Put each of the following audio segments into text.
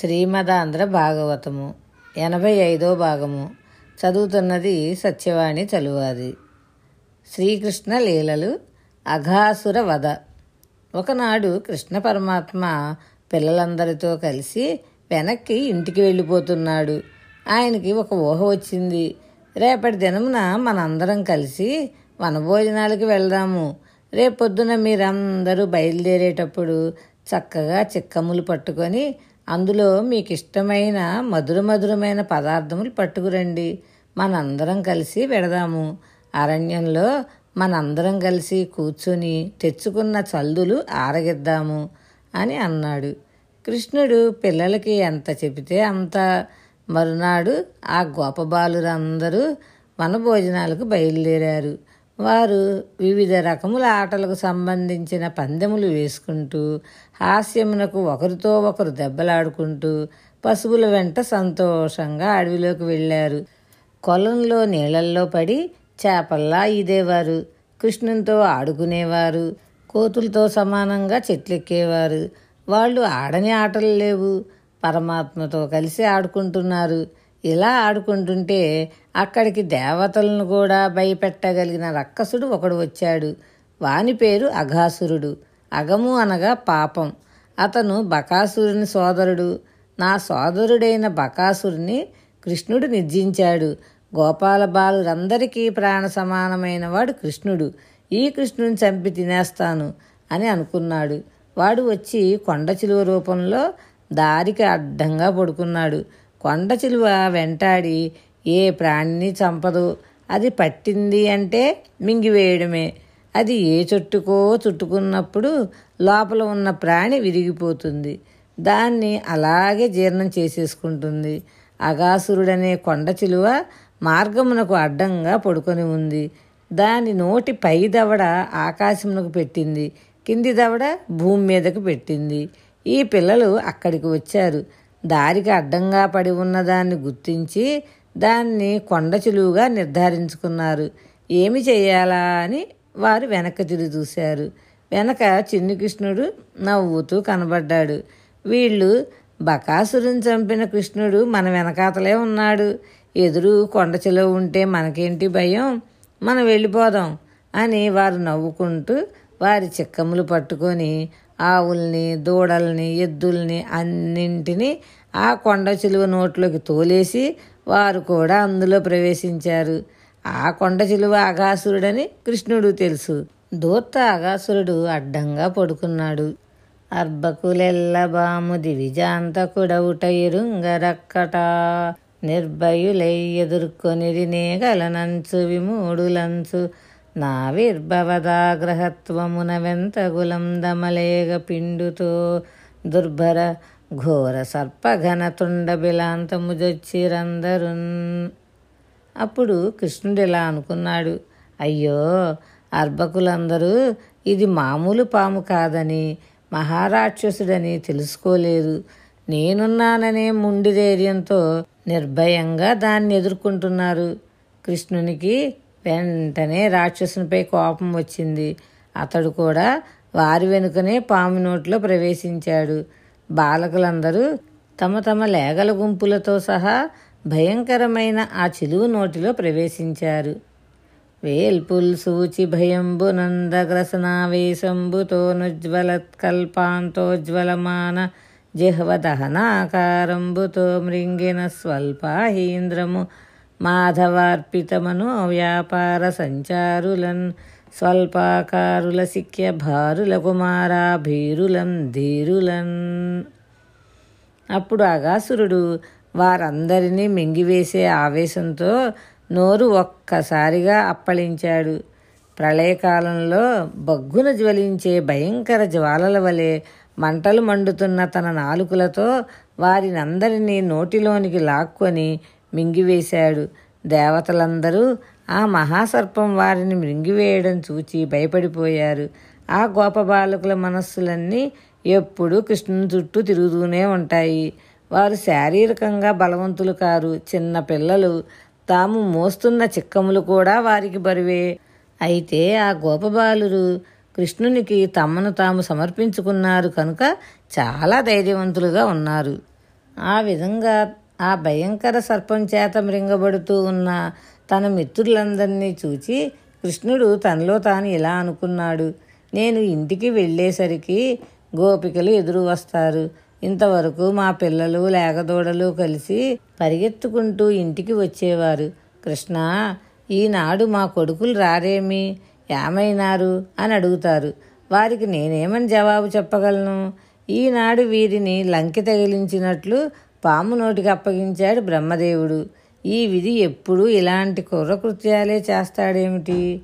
శ్రీమదాంధ్ర భాగవతము ఎనభై ఐదో భాగము. చదువుతున్నది సత్యవాణి చలువాది. శ్రీకృష్ణ లీలలు అఘాసుర వధ ఒకనాడు కృష్ణ పరమాత్మ పిల్లలందరితో కలిసి వెనక్కి ఇంటికి వెళ్ళిపోతున్నాడు. ఆయనకి ఒక ఊహ వచ్చింది. రేపటి దినమున మనందరం కలిసి వనభోజనాలకి వెళ్దాము. రేపొద్దున మీరందరూ బయలుదేరేటప్పుడు చక్కగా చిక్కములు పట్టుకొని అందులో మీకు ఇష్టమైన మధుర మధురమైన పదార్థములు పట్టుకురండి. మనందరం కలిసి పెడదాము. అరణ్యంలో మనందరం కలిసి కూర్చొని తెచ్చుకున్న చల్దులు ఆరగిద్దాము అని అన్నాడు. కృష్ణుడు పిల్లలకి ఎంత చెబితే అంత. మరునాడు ఆ గోపబాలురందరూ వనభోజనాలకు బయలుదేరారు. వారు వివిధ రకముల ఆటలకు సంబంధించిన పందెములు వేసుకుంటూ హాస్యమునకు ఒకరితో ఒకరు దెబ్బలాడుకుంటూ పశువుల వెంట సంతోషంగా అడవిలోకి వెళ్ళారు. కొలంలో నీళ్ళల్లో పడి చేపల్లా ఈదేవారు. కృష్ణునితో ఆడుకునేవారు. కోతులతో సమానంగా చెట్లెక్కేవారు. వాళ్ళు ఆడని ఆటలు లేవు. పరమాత్మతో కలిసి ఆడుకుంటున్నారు. ఇలా ఆడుకుంటుంటే అక్కడికి దేవతలను కూడా భయపెట్టగలిగిన రక్కసుడు ఒకడు వచ్చాడు. వాని పేరు అఘాసురుడు. అగము అనగా పాపం. అతను బకాసురుని సోదరుడు. నా సోదరుడైన బకాసురుని కృష్ణుడు నిర్జించాడు. గోపాల బాలురందరికీ ప్రాణ సమానమైన వాడు కృష్ణుడు. ఈ కృష్ణుని చంపి తినేస్తాను అని అనుకున్నాడు. వాడు వచ్చి కొండ చిలువ రూపంలో దారికి అడ్డంగా పడుకున్నాడు. కొండ చిలువ వెంటాడి ఏ ప్రాణిని చంపదు. అది పట్టింది అంటే మింగివేయడమే. అది ఏ చుట్టుకో చుట్టుకున్నప్పుడు లోపల ఉన్న ప్రాణి విరిగిపోతుంది. దాన్ని అలాగే జీర్ణం చేసేసుకుంటుంది. అగాసురుడనే కొండ చిలువ మార్గమునకు అడ్డంగా పడుకొని ఉంది. దాని నోటి పై దవడ ఆకాశమునకు పెట్టింది. కింది దవడ భూమి మీదకు పెట్టింది. ఈ పిల్లలు అక్కడికి వచ్చారు. దారికి అడ్డంగా పడి ఉన్నదాన్ని గుర్తించి దాన్ని కొండ చిలువుగా నిర్ధారించుకున్నారు. ఏమి చేయాలా అని వారు వెనక్కి తిరిగి చూశారు. వెనక చిన్ని కృష్ణుడు నవ్వుతూ కనబడ్డాడు. వీళ్ళు బకాసురుని చంపిన కృష్ణుడు మన వెనకాతలే ఉన్నాడు. ఎదురు కొండ చిలువ ఉంటే మనకేంటి భయం? మనం వెళ్ళిపోదాం అని వారు నవ్వుకుంటూ వారి చిక్కములు పట్టుకొని ఆవుల్ని దూడల్ని ఎద్దుల్ని అన్నింటినీ ఆ కొండ చిలువ నోట్లోకి తోలేసి వారు కూడా అందులో ప్రవేశించారు. ఆ కొండ చిలువ అగాసురుడని కృష్ణుడు తెలుసు. దూర్త అగాసురుడు అడ్డంగా పడుకున్నాడు. అర్భకులెల్లబాము దివిజాంతకుడవుట ఇరుంగరక్కట నిర్భయులై ఎదుర్కొనిరి నేగలనంచు విమూడులంచు నావిర్భవదాగ్రహత్వమున వెంతగులం దమలేగ పిండుతో దుర్భర ఘోర సర్పఘన తుండ అప్పుడు కృష్ణుడిలా అనుకున్నాడు అయ్యో అర్భకులందరూ ఇది మామూలు పాము కాదని మహారాక్షసుడని తెలుసుకోలేదు. నేనున్నాననే ముండి ధైర్యంతో నిర్భయంగా దాన్ని ఎదుర్కొంటున్నారు. కృష్ణునికి వెంటనే రాక్షసునిపై కోపం వచ్చింది. అతడు కూడా వారి వెనుకనే పాము నోట్లో ప్రవేశించాడు. బాలకులందరూ తమ తమ లేగల గుంపులతో సహా భయంకరమైన ఆ చిలువు నోటిలో ప్రవేశించారు. వేల్పుల్ సూచి భయంబు నందగ్రసనావేశంబుతో నుజ్వలత్కల్పాంతోజ్వలమాన జిహ్వదహనాకారంబుతో మృంగిన స్వల్పాహీంద్రము మాధవార్పితమను వ్యాపార సంచారులన్ స్వల్పాకారుల సిక్య భారుల కుమారా భీరులం ధీరులన్. అప్పుడు అగాసురుడు వారందరినీ మింగివేసే ఆవేశంతో నోరు ఒక్కసారిగా అప్పళించాడు. ప్రళయకాలంలో బగ్గున జ్వలించే భయంకర జ్వాలల వలె మంటలు మండుతున్న తన నాలుకలతో వారినందరినీ నోటిలోనికి లాక్కొని మింగివేశాడు. దేవతలందరూ ఆ మహాసర్పం వారిని మృంగివేయడం చూచి భయపడిపోయారు. ఆ గోప బాలకుల మనస్సులన్నీ ఎప్పుడూ కృష్ణుని చుట్టూ తిరుగుతూనే ఉంటాయి. వారు శారీరకంగా బలవంతులు కారు. చిన్న పిల్లలు తాము మోస్తున్న చిక్కములు కూడా వారికి బరువే. అయితే ఆ గోపబాలురు కృష్ణునికి తమను తాము సమర్పించుకున్నారు కనుక చాలా ధైర్యవంతులుగా ఉన్నారు. ఆ విధంగా ఆ భయంకర సర్పం చేత మృంగబడుతూ ఉన్న తన మిత్రులందరినీ చూచి కృష్ణుడు తనలో తాను ఇలా అనుకున్నాడు. నేను ఇంటికి వెళ్ళేసరికి గోపికలు ఎదురు వస్తారు. ఇంతవరకు మా పిల్లలు లేగదూడలు కలిసి పరిగెత్తుకుంటూ ఇంటికి వచ్చేవారు. కృష్ణ ఈనాడు మా కొడుకులు రారేమి? ఏమైనారు? అని అడుగుతారు. వారికి నేనేమని జవాబు చెప్పగలను? ఈనాడు వీరిని లంకి తగిలించినట్లు పాము నోటికి అప్పగించాడు బ్రహ్మదేవుడు. ఈ విధి ఎప్పుడూ ఇలాంటి కుర్రకృత్యాలే చేస్తాడేమిటి?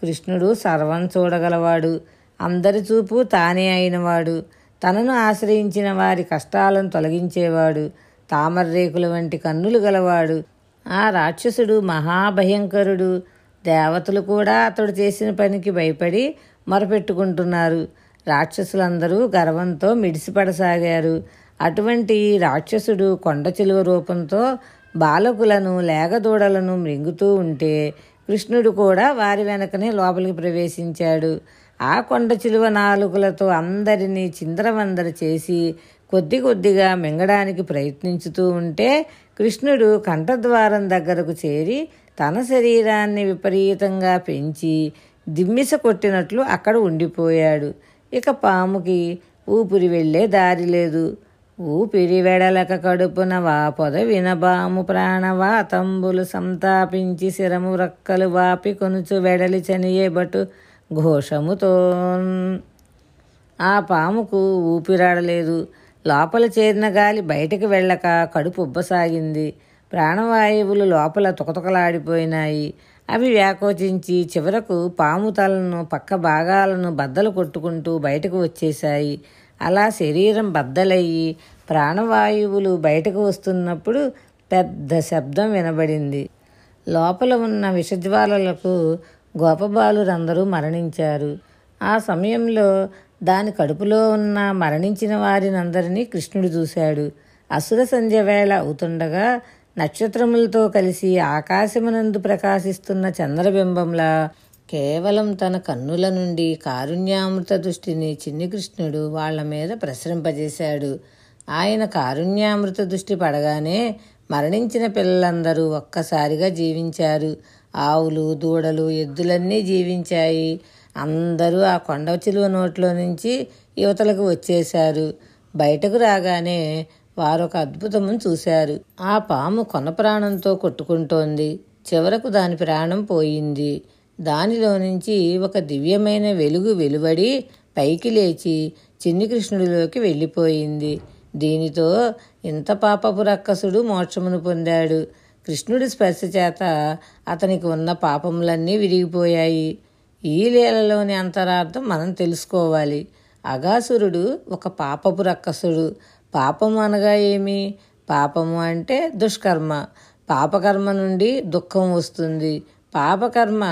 కృష్ణుడు సర్వం చూడగలవాడు. అందరి చూపు తానే అయినవాడు. తనను ఆశ్రయించిన వారి కష్టాలను తొలగించేవాడు. తామర్రేకుల వంటి కన్నులు గలవాడు. ఆ రాక్షసుడు మహాభయంకరుడు. దేవతలు కూడా అతడు చేసిన పనికి భయపడి మొరపెట్టుకుంటున్నారు. రాక్షసులందరూ గర్వంతో మిడిసిపడసాగారు. అటువంటి రాక్షసుడు కొండ చిలువ రూపంతో బాలకులను లేగదూడలను మృంగుతూ ఉంటే కృష్ణుడు కూడా వారి వెనకనే లోపలికి ప్రవేశించాడు. ఆ కొండ చిలువ నాలుకలతో అందరినీ చిందరవందర చేసి కొద్ది కొద్దిగా మింగడానికి ప్రయత్నించుతూ ఉంటే కృష్ణుడు కంఠద్వారం దగ్గరకు చేరి తన శరీరాన్ని విపరీతంగా పెంచి దిమ్మిస కొట్టినట్లు అక్కడ ఉండిపోయాడు. ఇక పాముకి ఊపిరి వెళ్ళే దారి లేదు. ఊపిరి వెడలక కడుపున వాపొద వినబాము ప్రాణవా తంబులు సంతాపించి శిరము రక్కలు వాపి కొనుచు వెడలి చనియేబటు ఘోషముతో. ఆ పాముకు ఊపిరాడలేదు. లోపల చేరిన గాలి బయటకు వెళ్ళక కడుపు ఉబ్బసాగింది. ప్రాణవాయువులు లోపల తుకతుకలాడిపోయినాయి. అవి వ్యాకోచించి చివరకు పాము తలను పక్క భాగాలను బద్దలు కొట్టుకుంటూ బయటకు వచ్చేశాయి. అలా శరీరం బద్దలయ్యి ప్రాణవాయువులు బయటకు వస్తున్నప్పుడు పెద్ద శబ్దం వినబడింది. లోపల ఉన్న విషజ్వాలలకు గోపబాలురందరూ మరణించారు. ఆ సమయంలో దాని కడుపులో ఉన్న మరణించిన వారినందరినీ కృష్ణుడు చూశాడు. అసుర సంధ్య వేళ అవుతుండగా నక్షత్రములతో కలిసి ఆకాశమునందు ప్రకాశిస్తున్న చంద్రబింబంలా కేవలం తన కన్నుల నుండి కారుణ్యామృత దృష్టిని చిన్ని కృష్ణుడు వాళ్ళ మీద ప్రసరింపజేశాడు. ఆయన కారుణ్యామృత దృష్టి పడగానే మరణించిన పిల్లలందరూ ఒక్కసారిగా జీవించారు. ఆవులు దూడలు ఎద్దులన్నీ జీవించాయి. అందరూ ఆ కొండ చిలువ నోట్లో నుంచి యువతలకు వచ్చేశారు. బయటకు రాగానే వారొక అద్భుతమును చూశారు. ఆ పాము కొన ప్రాణంతో కొట్టుకుంటోంది. చివరకు దాని ప్రాణం పోయింది. దానిలో నుంచి ఒక దివ్యమైన వెలుగు వెలువడి పైకి లేచి చిన్ని కృష్ణుడిలోకి వెళ్ళిపోయింది. దీనితో ఇంత పాపపు రక్కసుడు మోక్షమును పొందాడు. కృష్ణుడి స్పర్శ చేత అతనికి ఉన్న పాపములన్నీ విరిగిపోయాయి. ఈ లీలలోని అంతరార్థం మనం తెలుసుకోవాలి. అగాసురుడు ఒక పాపపు రక్కసుడు. పాపము అనగా ఏమి? పాపము అంటే దుష్కర్మ. పాపకర్మ నుండి దుఃఖం వస్తుంది. పాపకర్మ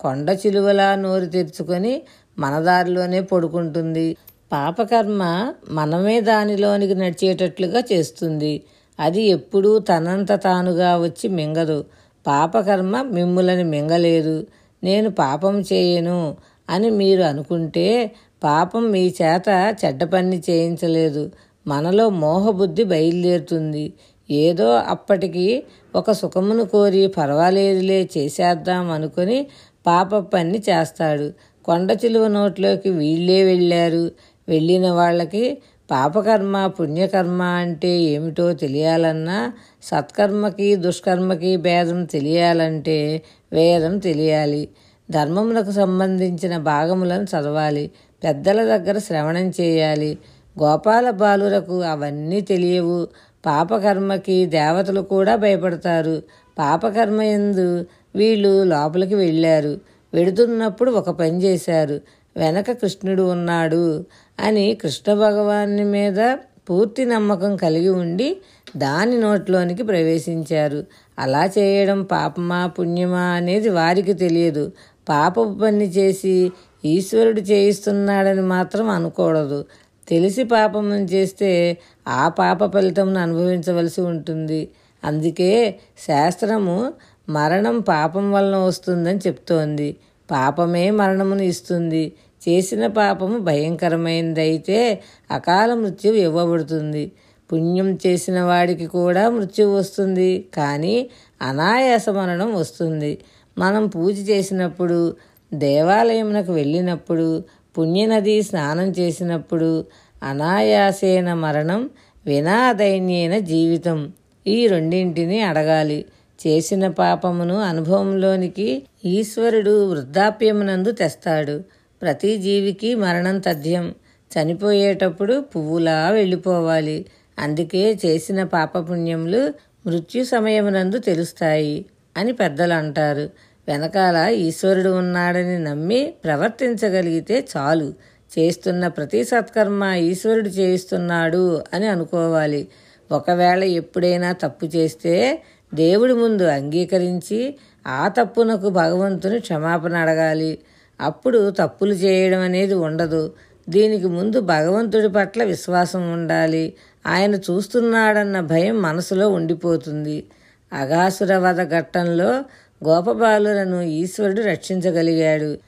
కొండ చిలువలా నోరు తెరుచుకొని మన దారిలోనే పడుకుంటుంది. పాపకర్మ మనమే దానిలోనికి నడిచేటట్లుగా చేస్తుంది. అది ఎప్పుడూ తనంత తానుగా వచ్చి మింగదు. పాపకర్మ మిమ్ములని మింగలేదు. నేను పాపం చేయను అని మీరు అనుకుంటే పాపం మీ చేత చెడ్డ పని చేయించలేదు. మనలో మోహబుద్ధి బయలుదేరుతుంది. ఏదో అప్పటికి ఒక సుఖమును కోరి పర్వాలేదులే చేసేద్దాం అనుకుని పాప పని చేస్తాడు. కొండ చిలువ నోట్లోకి వీళ్ళే వెళ్ళారు. వెళ్ళిన వాళ్ళకి పాపకర్మ పుణ్యకర్మ అంటే ఏమిటో తెలియాలన్నా సత్కర్మకి దుష్కర్మకి భేదం తెలియాలంటే వేదం తెలియాలి. ధర్మములకు సంబంధించిన భాగములను చదవాలి. పెద్దల దగ్గర శ్రవణం చేయాలి. గోపాల బాలురకు అవన్నీ తెలియవు. పాపకర్మకి దేవతలు కూడా భయపడతారు. పాపకర్మ ఎందు వీళ్ళు లోపలికి వెళ్ళారు. వెడుతున్నప్పుడు ఒక పని చేశారు. వెనక కృష్ణుడు ఉన్నాడు అని కృష్ణ భగవాన్ని మీద పూర్తి నమ్మకం కలిగి ఉండి దాని నోట్లోనికి ప్రవేశించారు. అలా చేయడం పాపమా పుణ్యమా అనేది వారికి తెలియదు. పాపపు పని చేసి ఈశ్వరుడు చేయిస్తున్నాడని మాత్రం అనకూడదు. తెలిసి పాపం చేస్తే ఆ పాప ఫలితంను అనుభవించవలసి ఉంటుంది. అందుకే శాస్త్రము మరణం పాపం వలన వస్తుందని చెప్తోంది. పాపమే మరణమును ఇస్తుంది. చేసిన పాపము భయంకరమైనదైతే అకాల మృత్యు ఇవ్వబడుతుంది. పుణ్యం చేసిన వాడికి కూడా మృత్యు వస్తుంది. కానీ అనాయాస మరణం వస్తుంది. మనం పూజ చేసినప్పుడు దేవాలయమునకు వెళ్ళినప్పుడు పుణ్యనది స్నానం చేసినప్పుడు అనాయాసేన మరణం వినాదైన్యైన జీవితం. ఈ రెండింటిని అడగాలి. చేసిన పాపమును అనుభవంలోనికి ఈశ్వరుడు వృద్ధాప్యమునందు తెస్తాడు. ప్రతి జీవికి మరణం తథ్యం. చనిపోయేటప్పుడు పువ్వులా వెళ్ళిపోవాలి. అందుకే చేసిన పాపపుణ్యములు మృత్యు సమయమునందు తెలుస్తాయి అని పెద్దలు అంటారు వెనకాల ఈశ్వరుడు ఉన్నాడని నమ్మి ప్రవర్తించగలిగితే చాలు. చేస్తున్న ప్రతి సత్కర్మ ఈశ్వరుడు చేయిస్తున్నాడు అని అనుకోవాలి. ఒకవేళ ఎప్పుడైనా తప్పు చేస్తే దేవుడి ముందు అంగీకరించి ఆ తప్పునకు భగవంతుని క్షమాపణ అడగాలి. అప్పుడు తప్పులు చేయడం అనేది ఉండదు. దీనికి ముందు భగవంతుడి పట్ల విశ్వాసం ఉండాలి. ఆయన చూస్తున్నాడన్న భయం మనసులో ఉండిపోతుంది. అగాసుర వధ ఘట్టంలో గోపబాలులను ఈశ్వరుడు రక్షించగలిగాడు.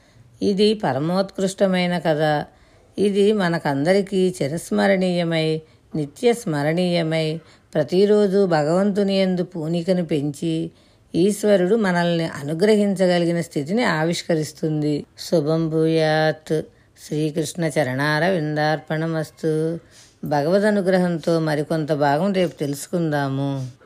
ఇది పరమోత్కృష్టమైన కథ. ఇది మనకందరికీ చిరస్మరణీయమై నిత్య స్మరణీయమై ప్రతిరోజు భగవంతుని ఎందు పూనికను పెంచి ఈశ్వరుడు మనల్ని అనుగ్రహించగలిగిన స్థితిని ఆవిష్కరిస్తుంది. శుభం భూయాత్. శ్రీకృష్ణ చరణార విందార్పణమస్తు భగవద్ అనుగ్రహంతో మరికొంత భాగం రేపు తెలుసుకుందాము.